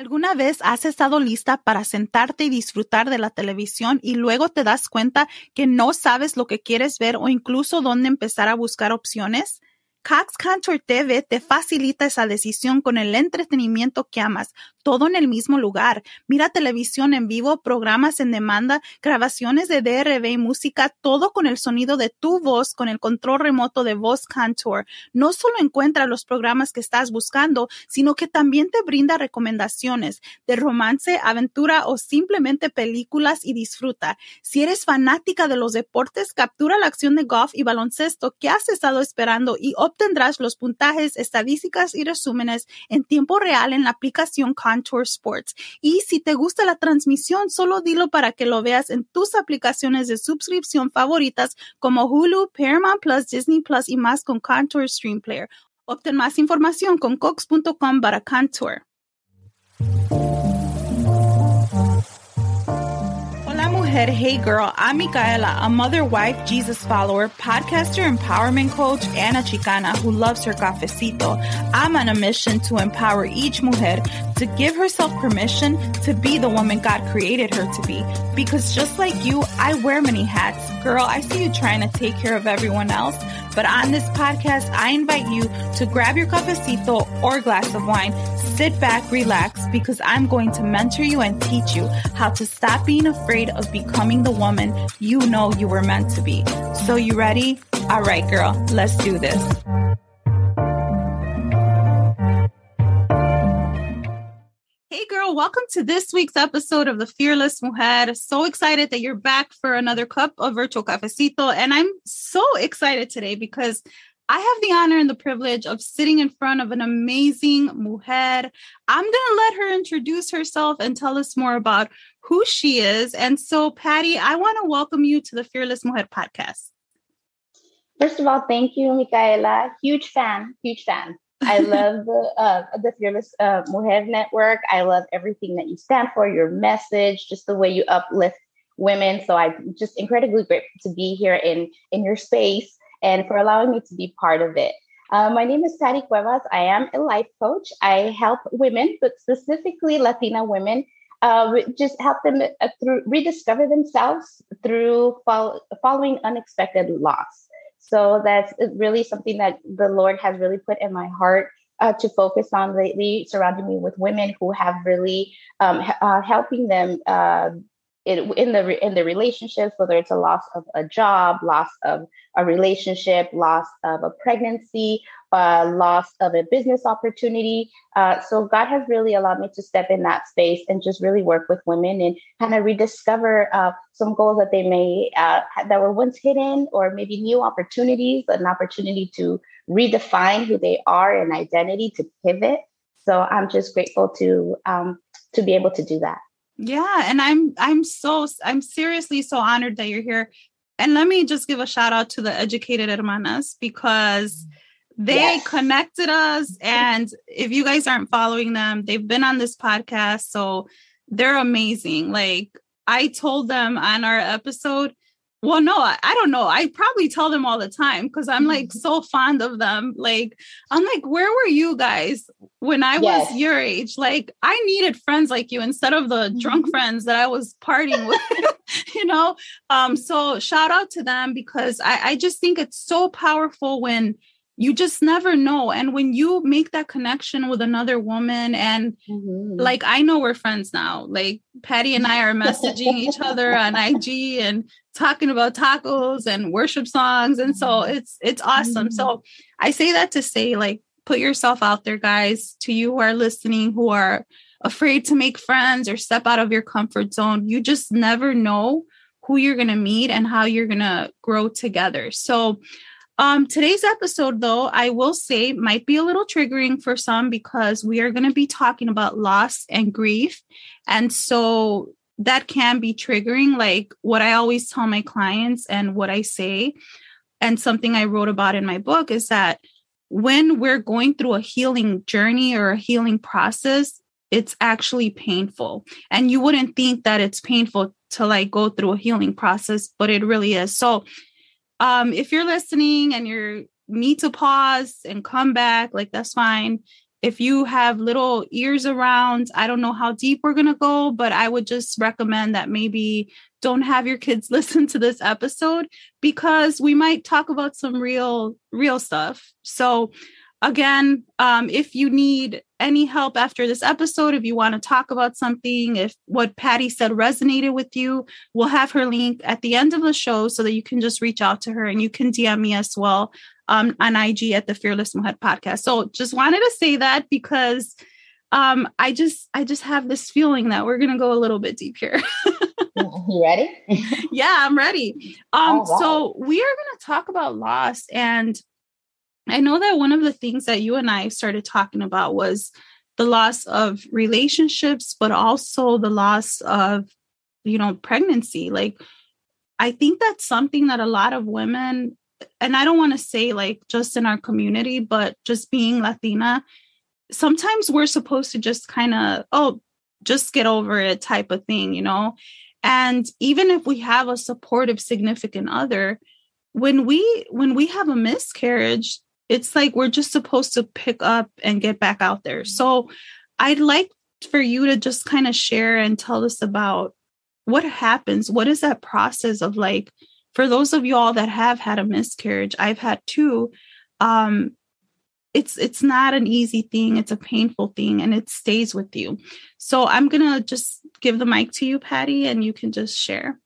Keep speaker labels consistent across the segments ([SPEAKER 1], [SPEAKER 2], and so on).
[SPEAKER 1] ¿Alguna vez has estado lista para sentarte y disfrutar de la televisión y luego te das cuenta que no sabes lo que quieres ver o incluso dónde empezar a buscar opciones? Cox TV te facilita esa decisión con el entretenimiento que amas, todo en el mismo lugar. Mira televisión en vivo, programas en demanda, grabaciones de DRB y música, todo con el sonido de tu voz, con el control remoto de Voz Contour. No solo encuentra los programas que estás buscando, sino que también te brinda recomendaciones de romance, aventura o simplemente películas y disfruta. Si eres fanática de los deportes, captura la acción de golf y baloncesto que has estado esperando y obtendrás los puntajes, estadísticas y resúmenes en tiempo real en la aplicación Sports. Y si te gusta la transmisión, solo dilo para que lo veas en tus aplicaciones de suscripción favoritas como Hulu, Paramount Plus, Disney Plus y más con Contour Stream Player. Obtén más información con cox.com para Contour. Hey girl, I'm Micaela, a mother, wife, Jesus follower, podcaster, empowerment coach, and a Chicana who loves her cafecito. I'm on a mission to empower each mujer to give herself permission to be the woman God created her to be. Because just like you, I wear many hats. Girl, I see you trying to take care of everyone else but on this podcast, I invite you to grab your cafecito or glass of wine, sit back, relax, because I'm going to mentor you and teach you how to stop being afraid of becoming the woman you know you were meant to be. So you ready? All right, girl, let's do this. Hey, girl, welcome to this week's episode of The Fearless Mujer. So excited that you're back for another cup of virtual cafecito. And I'm so excited today because I have the honor and the privilege of sitting in front of an amazing mujer. I'm going to let her introduce herself and tell us more about who she is. And so, Patty, I want to welcome you to the Fearless Mujer podcast.
[SPEAKER 2] First of all, thank you, Micaela. Huge fan, huge fan. I love the uh, the Fearless uh, Mujer Network. I love everything that you stand for, your message, just the way you uplift women. So I'm just incredibly grateful to be here in in your space and for allowing me to be part of it. Uh, my name is Patty Cuevas. I am a life coach. I help women, but specifically Latina women, uh, just help them uh, through rediscover themselves through fol- following unexpected loss. So that's really something that the Lord has really put in my heart uh, to focus on lately, surrounding me with women who have really um, uh, helping them uh, in, in the in the relationships, whether it's a loss of a job, loss of a relationship, loss of a pregnancy, uh, loss of a business opportunity. Uh, so God has really allowed me to step in that space and just really work with women and kind of rediscover uh, some goals that they may uh, that were once hidden, or maybe new opportunities, an opportunity to redefine who they are and identity to pivot. So I'm just grateful to um, to be able to do that.
[SPEAKER 1] Yeah, and I'm I'm so I'm seriously so honored that you're here. And let me just give a shout out to the educated hermanas because they yes. connected us and if you guys aren't following them, they've been on this podcast so they're amazing. Like I told them on our episode well, no, I, I, don't know. I probably tell them all the time because I'm like mm-hmm. so fond of them. Like, I'm like, where were you guys when I yes. was your age? Like, I needed friends like you instead of the drunk mm-hmm. friends that I was partying with, you know? Um, so shout out to them because I, I just think it's so powerful when you just never know. And when you make that connection with another woman, and mm-hmm. like I know we're friends now, like Patty and I are messaging each other on IG and talking about tacos and worship songs. And so mm-hmm. it's it's awesome. Mm-hmm. So I say that to say, like, put yourself out there, guys, to you who are listening, who are afraid to make friends or step out of your comfort zone. You just never know who you're going to meet and how you're going to grow together. So Um, today's episode, though, I will say might be a little triggering for some because we are going to be talking about loss and grief. And so that can be triggering. Like what I always tell my clients and what I say, and something I wrote about in my book is that when we're going through a healing journey or a healing process, it's actually painful. And you wouldn't think that it's painful to like go through a healing process, but it really is. So um, if you're listening and you need to pause and come back, like that's fine. If you have little ears around, I don't know how deep we're going to go, but I would just recommend that maybe don't have your kids listen to this episode because we might talk about some real, real stuff. So, again, um, if you need any help after this episode, if you want to talk about something, if what Patty said resonated with you, we'll have her link at the end of the show so that you can just reach out to her and you can DM me as well um, on IG at the Fearless Mujer podcast. So just wanted to say that because um, I just I just have this feeling that we're gonna go a little bit deep here.
[SPEAKER 2] you ready?
[SPEAKER 1] yeah, I'm ready. Um, so we are gonna talk about loss and I know that one of the things that you and I started talking about was the loss of relationships, but also the loss of, you know, pregnancy. Like, I think that's something that a lot of women, and I don't want to say like just in our community, but just being Latina, sometimes we're supposed to just kind of, oh, just get over it type of thing, you know? And even if we have a supportive significant other, when we when we have a miscarriage it's like we're just supposed to pick up and get back out there. So I'd like for you to just kind of share and tell us about what happens. What is that process of like, for those of you all that have had a miscarriage, I've had two. Um, it's it's not an easy thing it's a painful thing and it stays with you so i'm gonna just give the mic to you patty and you can just share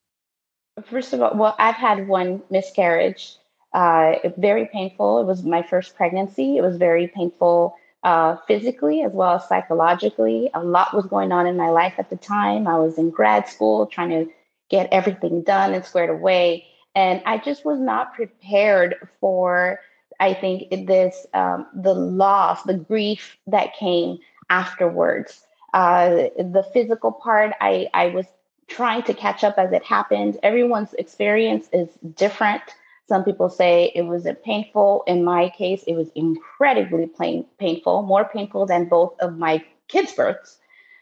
[SPEAKER 2] first of all well i've had one miscarriage uh, very painful. It was my first pregnancy. It was very painful uh, physically as well as psychologically. A lot was going on in my life at the time. I was in grad school trying to get everything done and squared away. And I just was not prepared for, I think, this um, the loss, the grief that came afterwards. Uh, the physical part, I, I was trying to catch up as it happened. Everyone's experience is different. Some people say it was painful. In my case, it was incredibly pain, painful, more painful than both of my kids' births.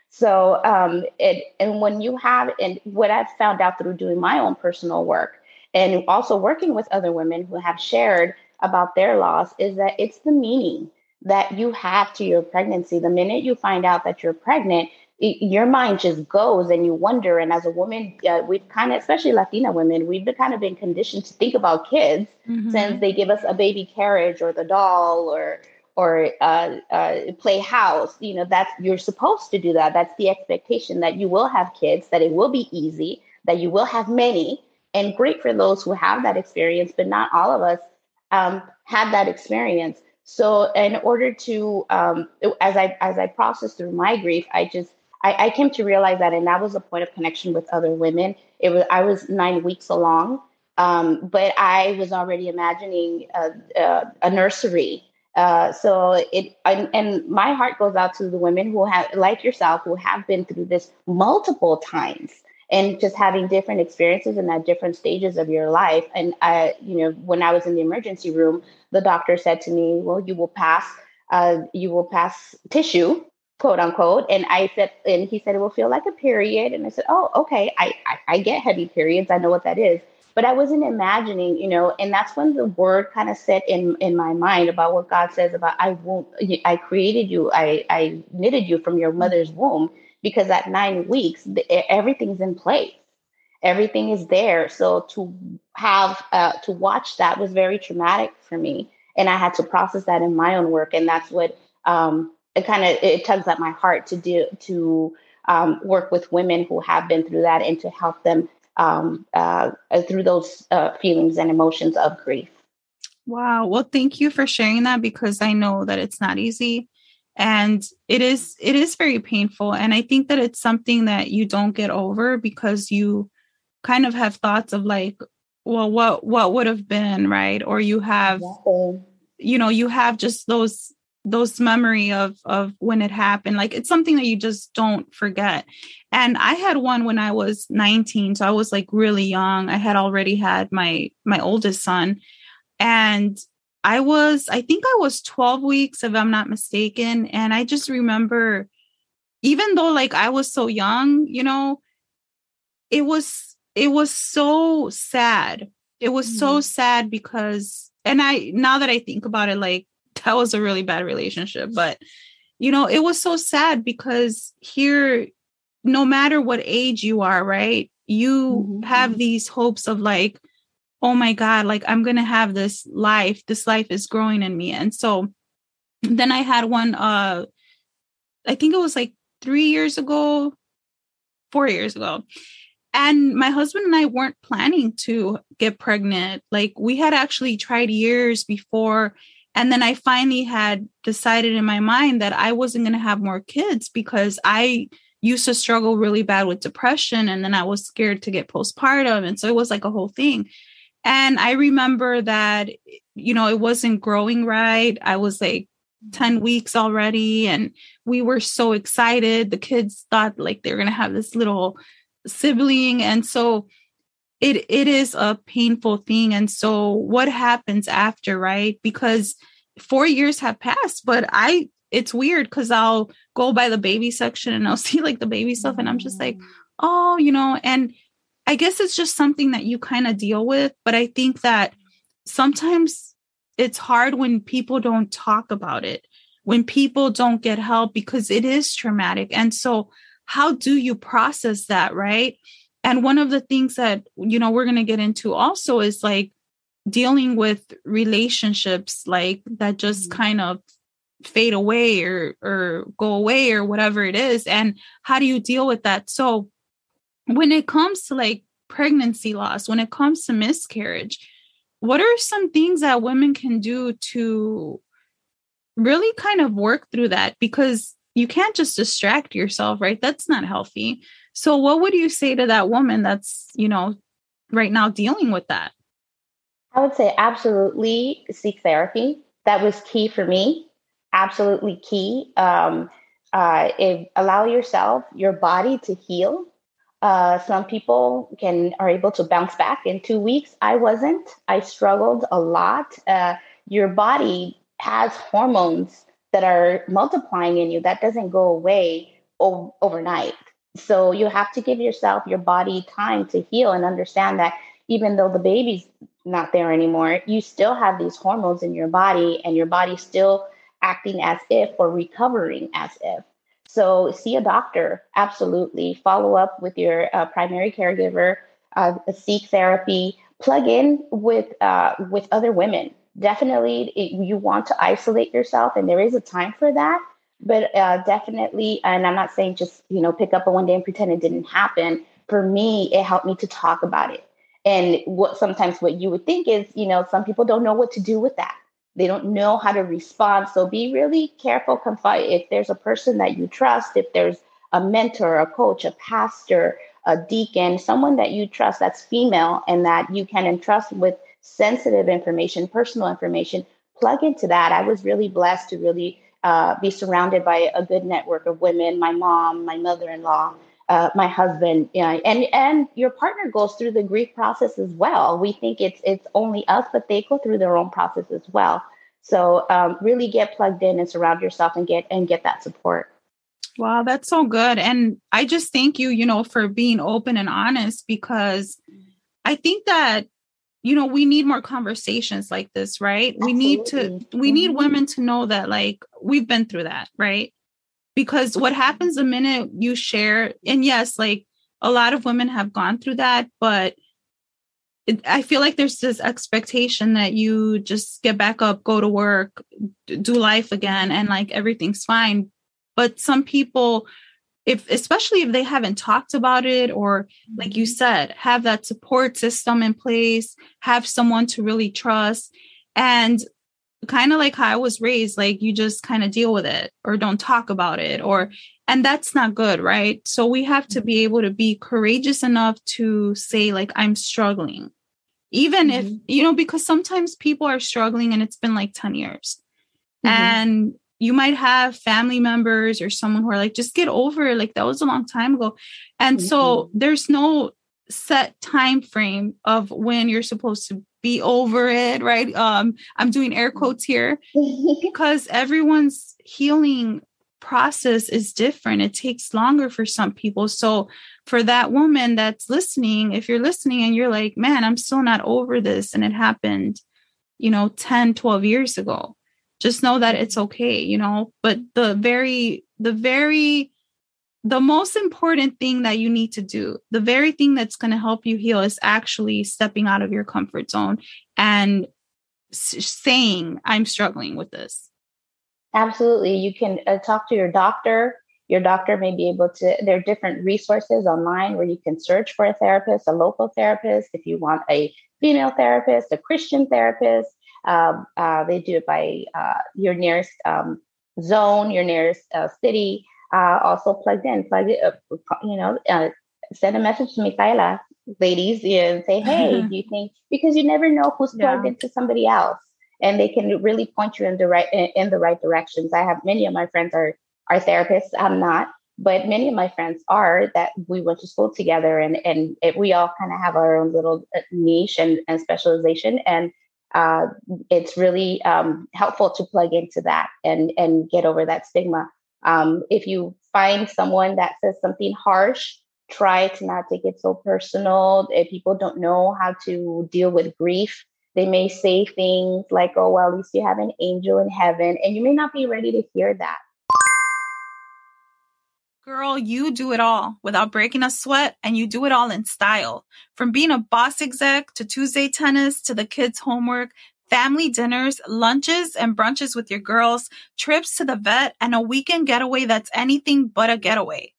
[SPEAKER 2] So, um, it, and when you have, and what I've found out through doing my own personal work and also working with other women who have shared about their loss is that it's the meaning that you have to your pregnancy. The minute you find out that you're pregnant, your mind just goes and you wonder. And as a woman, uh, we've kind of, especially Latina women, we've been kind of been conditioned to think about kids mm-hmm. since they give us a baby carriage or the doll or or uh, uh, play house. You know, that's you're supposed to do that. That's the expectation that you will have kids, that it will be easy, that you will have many, and great for those who have that experience. But not all of us um, had that experience. So, in order to, um, as I as I process through my grief, I just I, I came to realize that, and that was a point of connection with other women. It was I was nine weeks along, um, but I was already imagining a, a, a nursery. Uh, so it and, and my heart goes out to the women who have, like yourself, who have been through this multiple times and just having different experiences and at different stages of your life. And I, you know, when I was in the emergency room, the doctor said to me, "Well, you will pass. Uh, you will pass tissue quote unquote. And I said, and he said, it will feel like a period. And I said, oh, okay. I, I, I get heavy periods. I know what that is. But I wasn't imagining, you know, and that's when the word kind of set in in my mind about what God says about I won't I created you, I I knitted you from your mother's womb because at nine weeks everything's in place, everything is there. So to have uh, to watch that was very traumatic for me, and I had to process that in my own work, and that's what um, it kind of it tugs at my heart to do to um, work with women who have been through that and to help them um, uh, through those uh, feelings and emotions of grief.
[SPEAKER 1] Wow. Well, thank you for sharing that because I know that it's not easy and it is it is very painful and I think that it's something that you don't get over because you kind of have thoughts of like well what what would have been right or you have you know you have just those those memory of of when it happened. Like it's something that you just don't forget. And i had one when i was 19 so i was like really young. I had already had my my oldest son. And i was i think i was 12 weeks if i'm not mistaken. And i just remember even though like i was so young you know it was it was so sad. It was mm-hmm. so sad because and i now that i think about it like that was a really bad relationship but you know it was so sad because here no matter what age you are right you mm-hmm. have these hopes of like oh my god like i'm gonna have this life this life is growing in me and so then i had one uh i think it was like three years ago four years ago and my husband and I weren't planning to get pregnant. Like we had actually tried years before and then I finally had decided in my mind that I wasn't going to have more kids because I used to struggle really bad with depression. And then I was scared to get postpartum. And so it was like a whole thing. And I remember that, you know, it wasn't growing right. I was like 10 weeks already. And we were so excited. The kids thought like they were going to have this little sibling. And so it it is a painful thing. And so what happens after right? Because 4 years have passed but i it's weird cuz I'll go by the baby section and I'll see like the baby stuff and I'm just like mm. oh you know? And I guess it's just something that you kind of deal with but I think that sometimes it's hard when people don't talk about it when people don't get help because it is traumatic. And so how do you process that right and one of the things that you know we're going to get into also is like dealing with relationships like that just mm-hmm. kind of fade away or or go away or whatever it is. And how do you deal with that? So when it comes to like pregnancy loss when it comes to miscarriage what are some things that women can do to really kind of work through that? Because you can't just distract yourself right? That's not healthy so what would you say to that woman that's, you know, right now dealing with that?
[SPEAKER 2] I would say absolutely seek therapy. That was key for me. Absolutely key. Um, uh, if, allow yourself, your body to heal. Uh, some people can are able to bounce back in two weeks. I wasn't. I struggled a lot. Uh, your body has hormones that are multiplying in you. That doesn't go away o- overnight. So you have to give yourself, your body time to heal and understand that even though the baby's not there anymore, you still have these hormones in your body and your body's still acting as if or recovering as if. So see a doctor, absolutely. Follow up with your uh, primary caregiver, uh, seek therapy, plug in with uh, with other women. Definitely, it, you want to isolate yourself, and there is a time for that but uh, definitely and i'm not saying just you know pick up a one day and pretend it didn't happen. For me it helped me to talk about it. And what sometimes what you would think is you know some people don't know what to do with that. They don't know how to respond. So be really careful confide. If there's a person that you trust if there's a mentor a coach a pastor a deacon someone that you trust that's female and that you can entrust with sensitive information personal information plug into that. I was really blessed to really uh, be surrounded by a good network of women, my mom, my mother-in-law, uh, my husband, know, and and your partner goes through the grief process as well. We think it's it's only us, but they go through their own process as well. So um, really get plugged in and surround yourself and get and get that support.
[SPEAKER 1] Wow, that's so good. And I just thank you, you know, for being open and honest because I think that you know we need more conversations like this right? Absolutely. we need to we need women to know that like we've been through that right? Because what happens the minute you share and yes like a lot of women have gone through that but it, i feel like there's this expectation that you just get back up go to work do life again and like everything's fine. But some people if especially if they haven't talked about it or like you mm-hmm. said have that support system in place have someone to really trust and kind of like how i was raised like you just kind of deal with it or don't talk about it or and that's not good right so we have to be able to be courageous enough to say like i'm struggling even mm-hmm. if you know because sometimes people are struggling and it's been like 10 years mm-hmm. and you might have family members or someone who are like just get over it. Like that was a long time ago. And mm-hmm. so there's no set time frame of when you're supposed to be over it right? Um i'm doing air quotes here. Because everyone's healing process is different. It takes longer for some people. So for that woman that's listening if you're listening and you're like man i'm still not over this. And it happened you know 10 12 years ago just know that it's okay you know? But the very the very the most important thing that you need to do the very thing that's going to help you heal is actually stepping out of your comfort zone and saying i'm struggling with this.
[SPEAKER 2] Absolutely. You can uh, talk to your doctor. Your doctor may be able to there are different resources online where you can search for a therapist a local therapist if you want a female therapist a christian therapist um, uh, they do it by uh, your nearest um, zone, your nearest uh, city. Uh, also plugged in, plug it up, you know, uh, send a message to Micaela, ladies, and say, hey, do you think, because you never know who's plugged yeah. into somebody else and they can really point you in the right, in the right directions. I have many of my friends are, are therapists. I'm not, but many of my friends are that we went to school together and, and it, we all kind of have our own little niche and, and specialization. And uh, it's really um, helpful to plug into that and and get over that stigma. Um, if you find someone that says something harsh, try to not take it so personal. If people don't know how to deal with grief, they may say things like, "Oh, well, at least you have an angel in heaven," and you may not be ready to hear that.
[SPEAKER 1] Girl, you do it all without breaking a sweat and you do it all in style. From being a boss exec to Tuesday tennis to the kids' homework, family dinners, lunches and brunches with your girls, trips to the vet, and a weekend getaway that's anything but a getaway.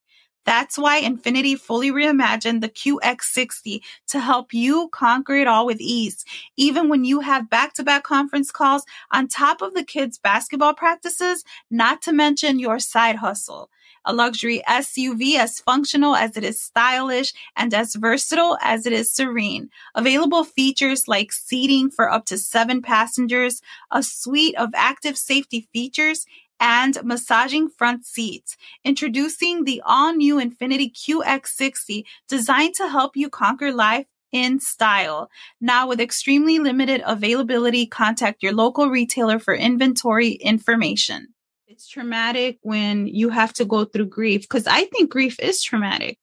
[SPEAKER 1] That's why Infiniti fully reimagined the QX60 to help you conquer it all with ease. Even when you have back to back conference calls on top of the kids' basketball practices, not to mention your side hustle a luxury SUV as functional as it is stylish and as versatile as it is serene. Available features like seating for up to seven passengers, a suite of active safety features, and massaging front seats. Introducing the all new Infiniti QX60 designed to help you conquer life in style. Now with extremely limited availability, contact your local retailer for inventory information. It's traumatic when you have to go through grief because I think grief is traumatic.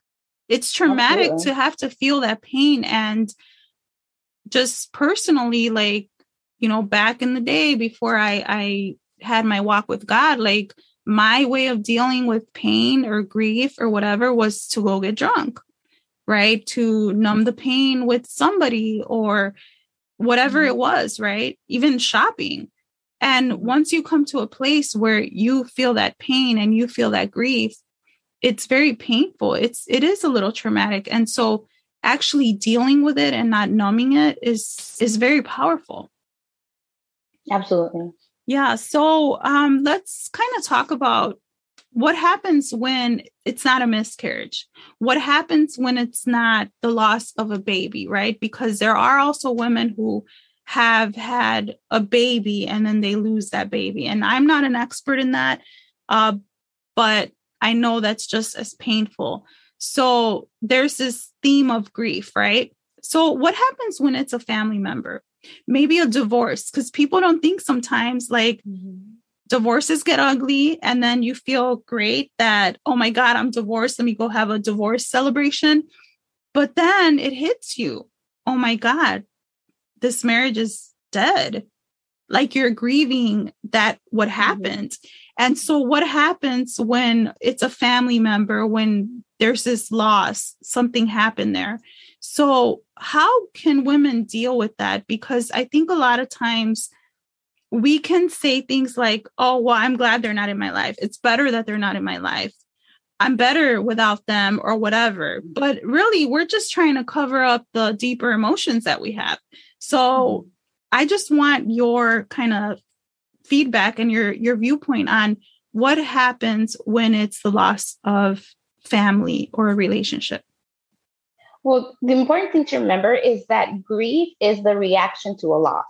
[SPEAKER 1] It's traumatic to have to feel that pain and just personally like you know back in the day before I I had my walk with God like my way of dealing with pain or grief or whatever was to go get drunk right to numb the pain with somebody or whatever it mm-hmm. was right even shopping and once you come to a place where you feel that pain and you feel that grief, it's very painful. It's it is a little traumatic. And so actually dealing with it and not numbing it is is very powerful.
[SPEAKER 2] Absolutely.
[SPEAKER 1] Yeah. So um let's kind of talk about what happens when it's not a miscarriage what happens when it's not the loss of a baby right because there are also women who have had a baby and then they lose that baby. And I'm not an expert in that, uh, but I know that's just as painful. So there's this theme of grief, right? So, what happens when it's a family member? Maybe a divorce, because people don't think sometimes like mm-hmm. divorces get ugly, and then you feel great that, oh my God, I'm divorced. Let me go have a divorce celebration. But then it hits you. Oh my God, this marriage is dead. Like you're grieving that what mm-hmm. happened. Mm-hmm. and so what happens when it's a family member when there's this loss something happened there? So how can women deal with that? Because i think a lot of times we can say things like oh well i'm glad they're not in my life. It's better that they're not in my life. I'm better without them or whatever. But really we're just trying to cover up the deeper emotions that we have so. I just want your kind of feedback and your your viewpoint on what happens when it's the loss of family or a relationship.
[SPEAKER 2] Well, the important thing to remember is that grief is the reaction to a loss.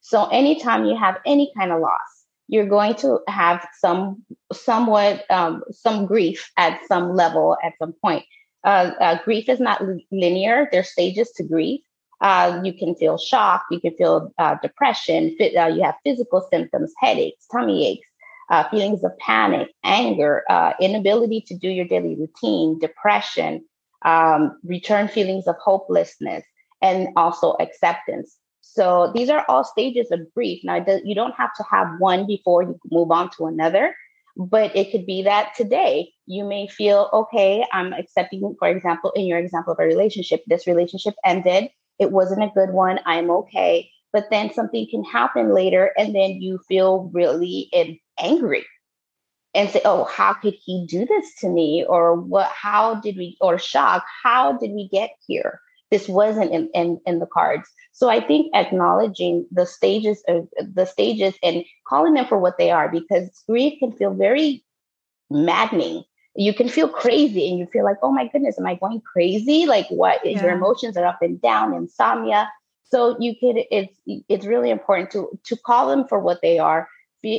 [SPEAKER 2] So anytime you have any kind of loss, you're going to have some somewhat um, some grief at some level at some point. Uh, uh, grief is not linear. There's stages to grief. Uh, you can feel shock. You can feel uh, depression. Uh, you have physical symptoms, headaches, tummy aches, uh, feelings of panic, anger, inability to do your daily routine, depression, um, return feelings of hopelessness, and also acceptance. So these are all stages of grief. Now, you don't have to have one before you move on to another, but it could be that today you may feel, okay, I'm accepting, for example, in your example of a relationship, this relationship ended. It wasn't a good one. I'm okay. But then something can happen later, and then you feel really angry and say, oh, how could he do this to me? Or what, how did we, or shock, how did we get here? This wasn't in, in, in the cards. So I think acknowledging the stages of the stages and calling them for what they are, because grief can feel very maddening. You can feel crazy and you feel like, oh my goodness, am I going crazy? Like what yeah. your emotions are up and down, insomnia. So you could it's it's really important to to call them for what they are.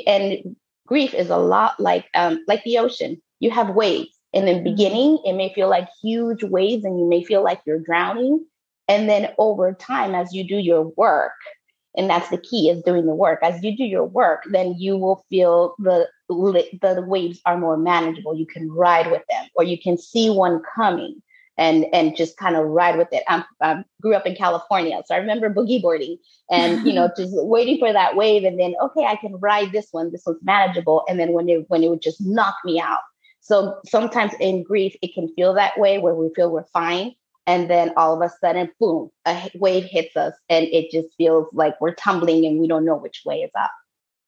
[SPEAKER 2] And grief is a lot like um like the ocean. You have waves. In the mm-hmm. beginning, it may feel like huge waves and you may feel like you're drowning. And then over time, as you do your work, and that's the key is doing the work. As you do your work, then you will feel the the waves are more manageable. You can ride with them, or you can see one coming and and just kind of ride with it. I'm, I grew up in California, so I remember boogie boarding and you know just waiting for that wave, and then okay, I can ride this one. This one's manageable, and then when it when it would just knock me out. So sometimes in grief, it can feel that way where we feel we're fine, and then all of a sudden boom a wave hits us and it just feels like we're tumbling and we don't know which way is up.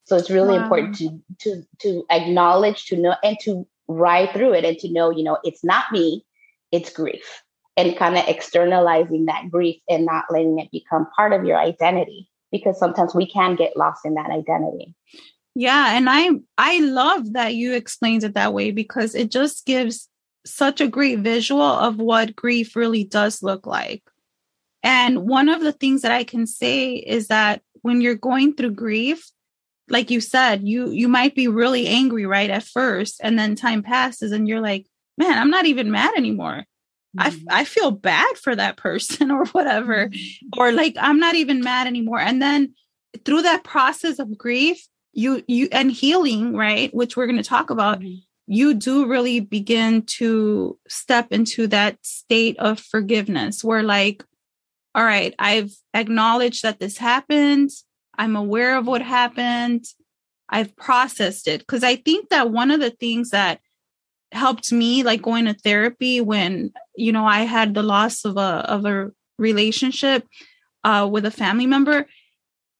[SPEAKER 2] So it's really wow. important to to to acknowledge to know and to ride through it and to know you know it's not me it's grief. And kind of externalizing that grief and not letting it become part of your identity because sometimes we can get lost in that identity.
[SPEAKER 1] Yeah and i i love that you explained it that way because it just gives such a great visual of what grief really does look like. And one of the things that I can say is that when you're going through grief, like you said, you you might be really angry right at first and then time passes and you're like, "Man, I'm not even mad anymore." Mm-hmm. I I feel bad for that person or whatever mm-hmm. or like I'm not even mad anymore. And then through that process of grief, you you and healing, right, which we're going to talk about, mm-hmm you do really begin to step into that state of forgiveness where like all right i've acknowledged that this happened. I'm aware of what happened. I've processed it. Because i think that one of the things that helped me like going to therapy when you know i had the loss of a of a relationship uh, with a family member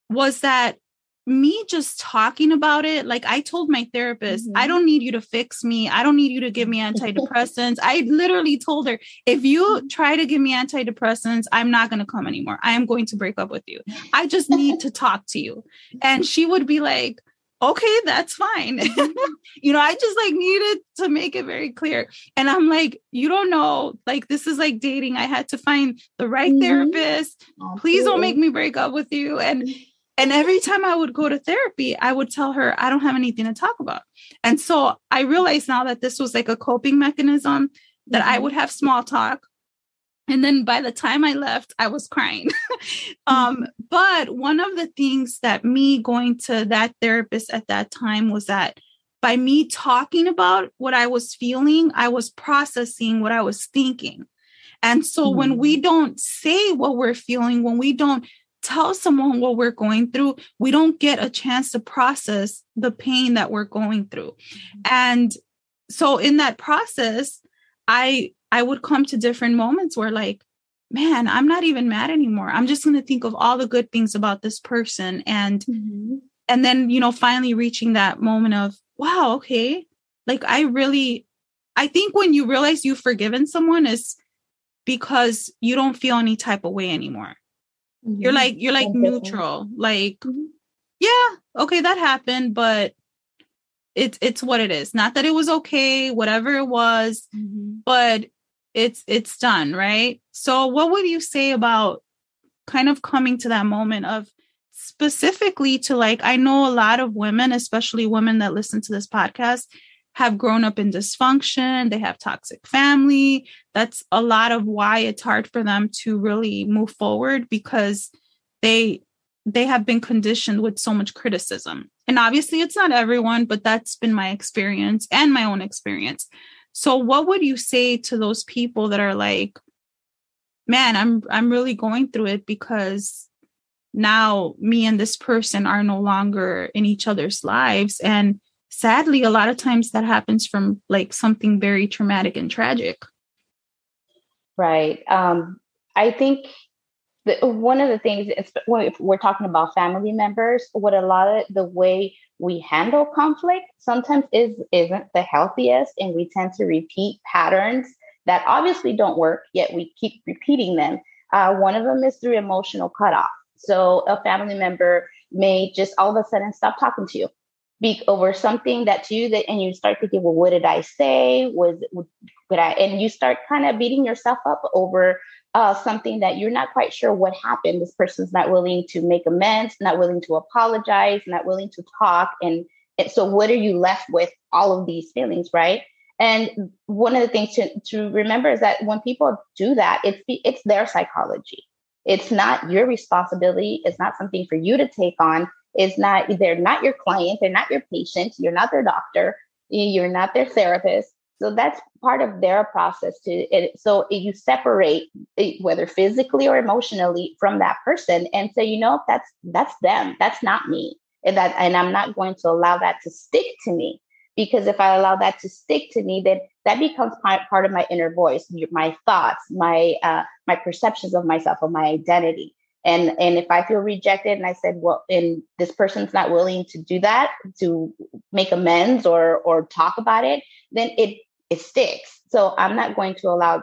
[SPEAKER 1] was that me just talking about it, like I told my therapist, mm-hmm. I don't need you to fix me. I don't need you to give me antidepressants. I literally told her, if you mm-hmm. try to give me antidepressants, I'm not going to come anymore. I am going to break up with you. I just need to talk to you. And she would be like, okay, that's fine. Mm-hmm. you know, I just like needed to make it very clear. And I'm like, you don't know, like this is like dating. I had to find the right mm-hmm. therapist. Please don't make me break up with you. And and every time I would go to therapy, I would tell her, I don't have anything to talk about. And so I realized now that this was like a coping mechanism that mm-hmm. I would have small talk. And then by the time I left, I was crying. um, mm-hmm. but one of the things that me going to that therapist at that time was that by me talking about what I was feeling, I was processing what I was thinking. And so mm-hmm. when we don't say what we're feeling, when we don't tell someone what we're going through, we don't get a chance to process the pain that we're going through. Mm-hmm. And so in that process, I I would come to different moments where like, man, I'm not even mad anymore. I'm just going to think of all the good things about this person and mm-hmm. and then, you know, finally reaching that moment of, wow, okay. Like I really I think when you realize you've forgiven someone is because you don't feel any type of way anymore. Mm-hmm. You're like you're like neutral. Like mm-hmm. yeah, okay, that happened, but it's it's what it is. Not that it was okay, whatever it was, mm-hmm. but it's it's done, right? So what would you say about kind of coming to that moment of specifically to like I know a lot of women, especially women that listen to this podcast, have grown up in dysfunction, they have toxic family. That's a lot of why it's hard for them to really move forward because they they have been conditioned with so much criticism. And obviously it's not everyone, but that's been my experience and my own experience. So what would you say to those people that are like man, I'm I'm really going through it because now me and this person are no longer in each other's lives and sadly a lot of times that happens from like something very traumatic and tragic.
[SPEAKER 2] Right. Um i think the, one of the things is if we're talking about family members what a lot of the way we handle conflict sometimes is isn't the healthiest and we tend to repeat patterns that obviously don't work yet we keep repeating them. Uh, one of them is through emotional cutoff. So a family member may just all of a sudden stop talking to you speak over something that's you that and you start thinking well what did i say? Was would i and you start kind of beating yourself up over uh, something that you're not quite sure what happened. This person's not willing to make amends not willing to apologize not willing to talk. And, and so what are you left with all of these feelings right? And one of the things to, to remember is that when people do that it's it's their psychology. It's not your responsibility. It's not something for you to take on is not they're not your client they're not your patient you're not their doctor you're not their therapist. So that's part of their process to it so you separate whether physically or emotionally from that person and say you know that's that's them that's not me. And that and i'm not going to allow that to stick to me. Because if i allow that to stick to me then that becomes part, part of my inner voice my thoughts my uh, my perceptions of myself of my identity and and if i feel rejected and i said well and this person's not willing to do that to make amends or or talk about it then it it sticks so i'm not going to allow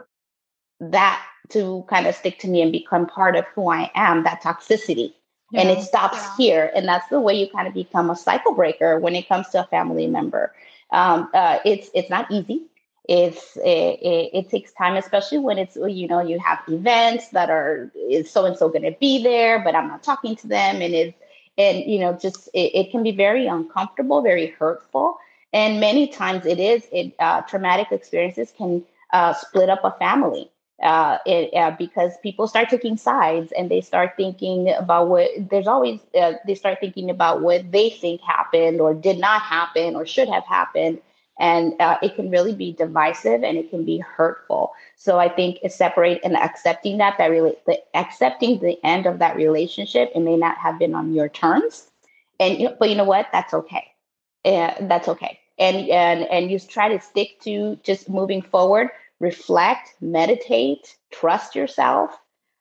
[SPEAKER 2] that to kind of stick to me and become part of who i am that toxicity yeah. and it stops yeah. here and that's the way you kind of become a cycle breaker when it comes to a family member um, uh, it's it's not easy it's it, it, it, takes time especially when it's you know you have events that are is so and so going to be there but i'm not talking to them. And it's and you know just it, it can be very uncomfortable very hurtful. And many times it is it uh, traumatic experiences can uh, split up a family uh, it, uh, because people start taking sides and they start thinking about what there's always uh, they start thinking about what they think happened or did not happen or should have happened and uh, it can really be divisive and it can be hurtful. So i think it's separate and accepting that that really the, accepting the end of that relationship it may not have been on your terms. And but you know what? That's okay. Uh, that's okay. And and and you try to stick to just moving forward reflect meditate trust yourself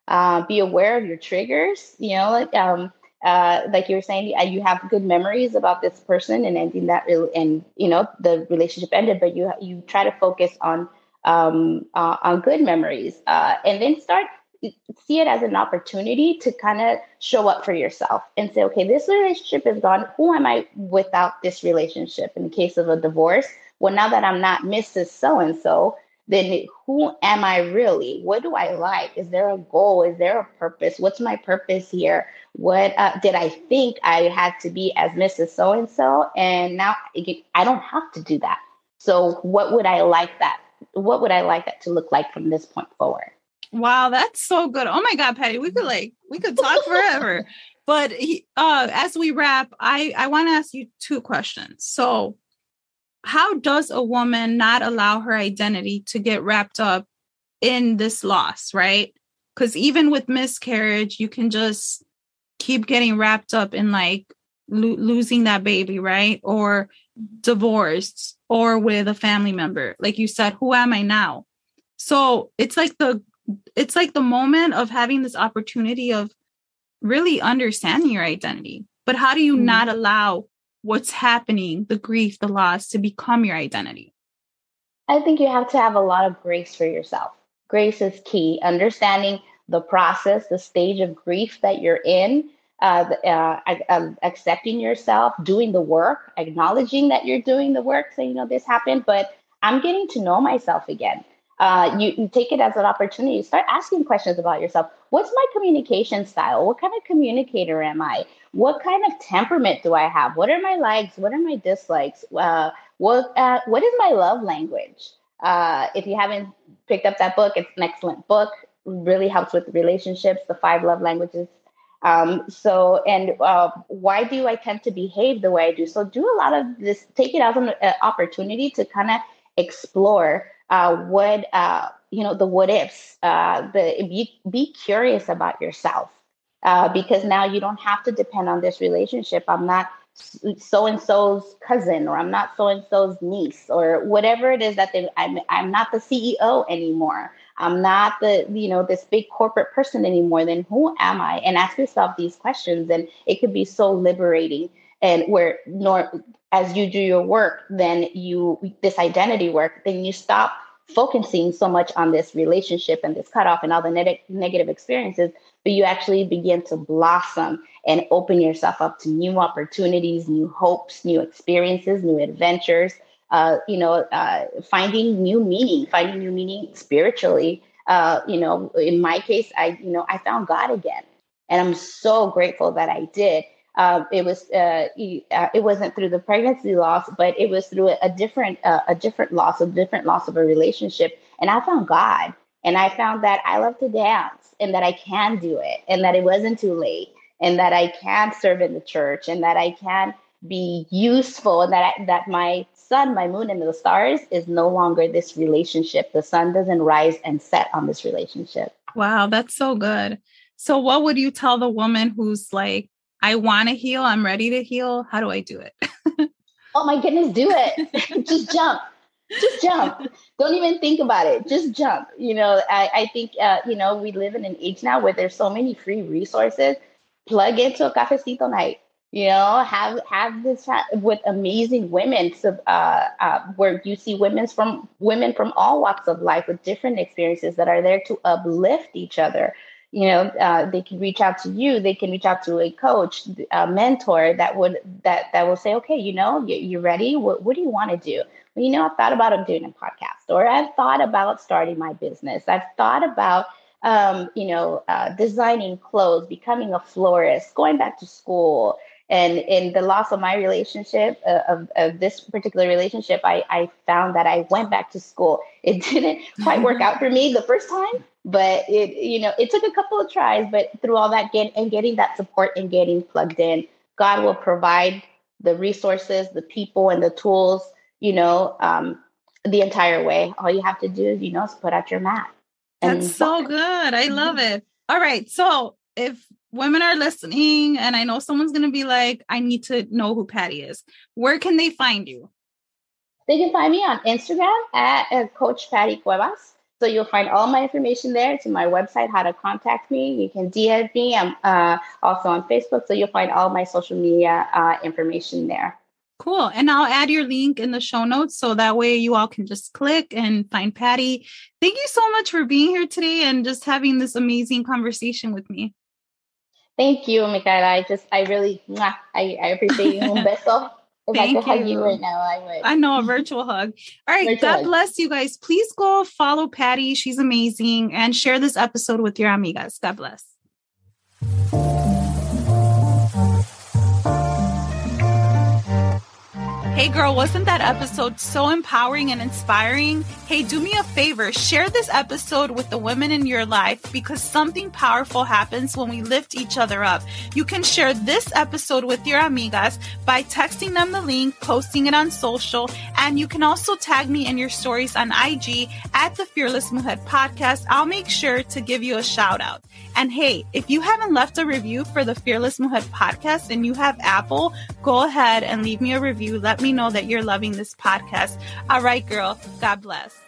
[SPEAKER 2] uh, be aware of your triggers you know like um uh, like you were saying, uh, you have good memories about this person and ending that, re- and you know the relationship ended, but you you try to focus on um, uh, on good memories, uh, and then start see it as an opportunity to kind of show up for yourself and say, okay, this relationship is gone. Who am I without this relationship? In the case of a divorce, well, now that I'm not Mrs. So and so, then who am I really? What do I like? Is there a goal? Is there a purpose? What's my purpose here? What uh, did I think I had to be as Mrs. So and so? And now I don't have to do that. So, what would I like that? What would I like that to look like from this point forward?
[SPEAKER 1] Wow, that's so good. Oh my God, Patty, we could like we could talk forever. but uh, as we wrap, I I want to ask you two questions. So, how does a woman not allow her identity to get wrapped up in this loss, right? Because even with miscarriage, you can just keep getting wrapped up in like lo- losing that baby, right? Or divorced or with a family member. Like you said, who am I now? So it's like the it's like the moment of having this opportunity of really understanding your identity. But how do you mm-hmm. not allow what's happening, the grief, the loss to become your identity?
[SPEAKER 2] I think you have to have a lot of grace for yourself. Grace is key. Understanding the process, the stage of grief that you're in, uh, uh, uh, accepting yourself, doing the work, acknowledging that you're doing the work. So, you know, this happened, but I'm getting to know myself again. Uh, you, you take it as an opportunity. Start asking questions about yourself. What's my communication style? What kind of communicator am I? What kind of temperament do I have? What are my likes? What are my dislikes? Uh, what uh, What is my love language? Uh, if you haven't picked up that book, it's an excellent book. Really helps with relationships. The five love languages. Um, so, and uh, why do I tend to behave the way I do? So, do a lot of this. Take it as an uh, opportunity to kind of explore uh, what uh, you know the what ifs. Uh, the be, be curious about yourself uh, because now you don't have to depend on this relationship. I'm not so and so's cousin, or I'm not so and so's niece, or whatever it is that they. I'm I'm not the CEO anymore. I'm not the you know this big corporate person anymore. Then who am I? And ask yourself these questions, and it could be so liberating. And where nor as you do your work, then you this identity work, then you stop focusing so much on this relationship and this cutoff and all the ne- negative experiences, but you actually begin to blossom and open yourself up to new opportunities, new hopes, new experiences, new adventures. Uh, you know, uh, finding new meaning, finding new meaning spiritually. Uh, you know, in my case, I you know I found God again, and I'm so grateful that I did. Um, it was uh, uh, it wasn't through the pregnancy loss, but it was through a, a different uh, a different loss, a different loss of a relationship. And I found God, and I found that I love to dance, and that I can do it, and that it wasn't too late, and that I can serve in the church, and that I can be useful, and that I, that my sun, my moon, and the stars is no longer this relationship. The sun doesn't rise and set on this relationship.
[SPEAKER 1] Wow, that's so good. So, what would you tell the woman who's like I want to heal. I'm ready to heal. How do I do it?
[SPEAKER 2] oh my goodness, do it. Just jump. Just jump. Don't even think about it. Just jump. You know, I, I think, uh, you know, we live in an age now where there's so many free resources. Plug into a cafecito night. You know, have have this with amazing women, so, uh, uh, where you see women from women from all walks of life with different experiences that are there to uplift each other you know uh, they can reach out to you they can reach out to a coach a mentor that would that that will say okay you know you, you ready? What, what do you want to do? Well, you know i've thought about doing a podcast or i've thought about starting my business. I've thought about um, you know uh, designing clothes becoming a florist going back to school. And in the loss of my relationship uh, of, of this particular relationship I, I found that i went back to school. It didn't quite work out for me the first time but it you know it took a couple of tries but through all that get and getting that support and getting plugged in god will provide the resources the people and the tools you know um, the entire way. All you have to do is you know is put out your mat
[SPEAKER 1] that's so good. I love mm-hmm. it. All right so if women are listening and i know someone's going to be like i need to know who patty is where can they find you?
[SPEAKER 2] They can find me on instagram at uh, coach patty cuevas so you'll find all my information there. To my website, how to contact me. You can DM me. I'm uh, also on Facebook. So you'll find all my social media uh, information there.
[SPEAKER 1] Cool. And I'll add your link in the show notes so that way you all can just click and find Patty. Thank you so much for being here today and just having this amazing conversation with me.
[SPEAKER 2] Thank you, Michaela. I just, I really, I, I appreciate you. Un beso. If Thank I could you. hug you right now, I would. I
[SPEAKER 1] know a virtual hug. All right. Virtual God hug. bless you guys. Please go follow Patty. She's amazing. And share this episode with your amigas. God bless. Hey girl, wasn't that episode so empowering and inspiring? Hey, do me a favor, share this episode with the women in your life because something powerful happens when we lift each other up. You can share this episode with your amigas by texting them the link, posting it on social, and you can also tag me in your stories on IG at the Fearless Mujer podcast. I'll make sure to give you a shout out. And hey, if you haven't left a review for the Fearless Mujer podcast and you have Apple, go ahead and leave me a review. Let me know that you're loving this podcast. All right, girl. God bless.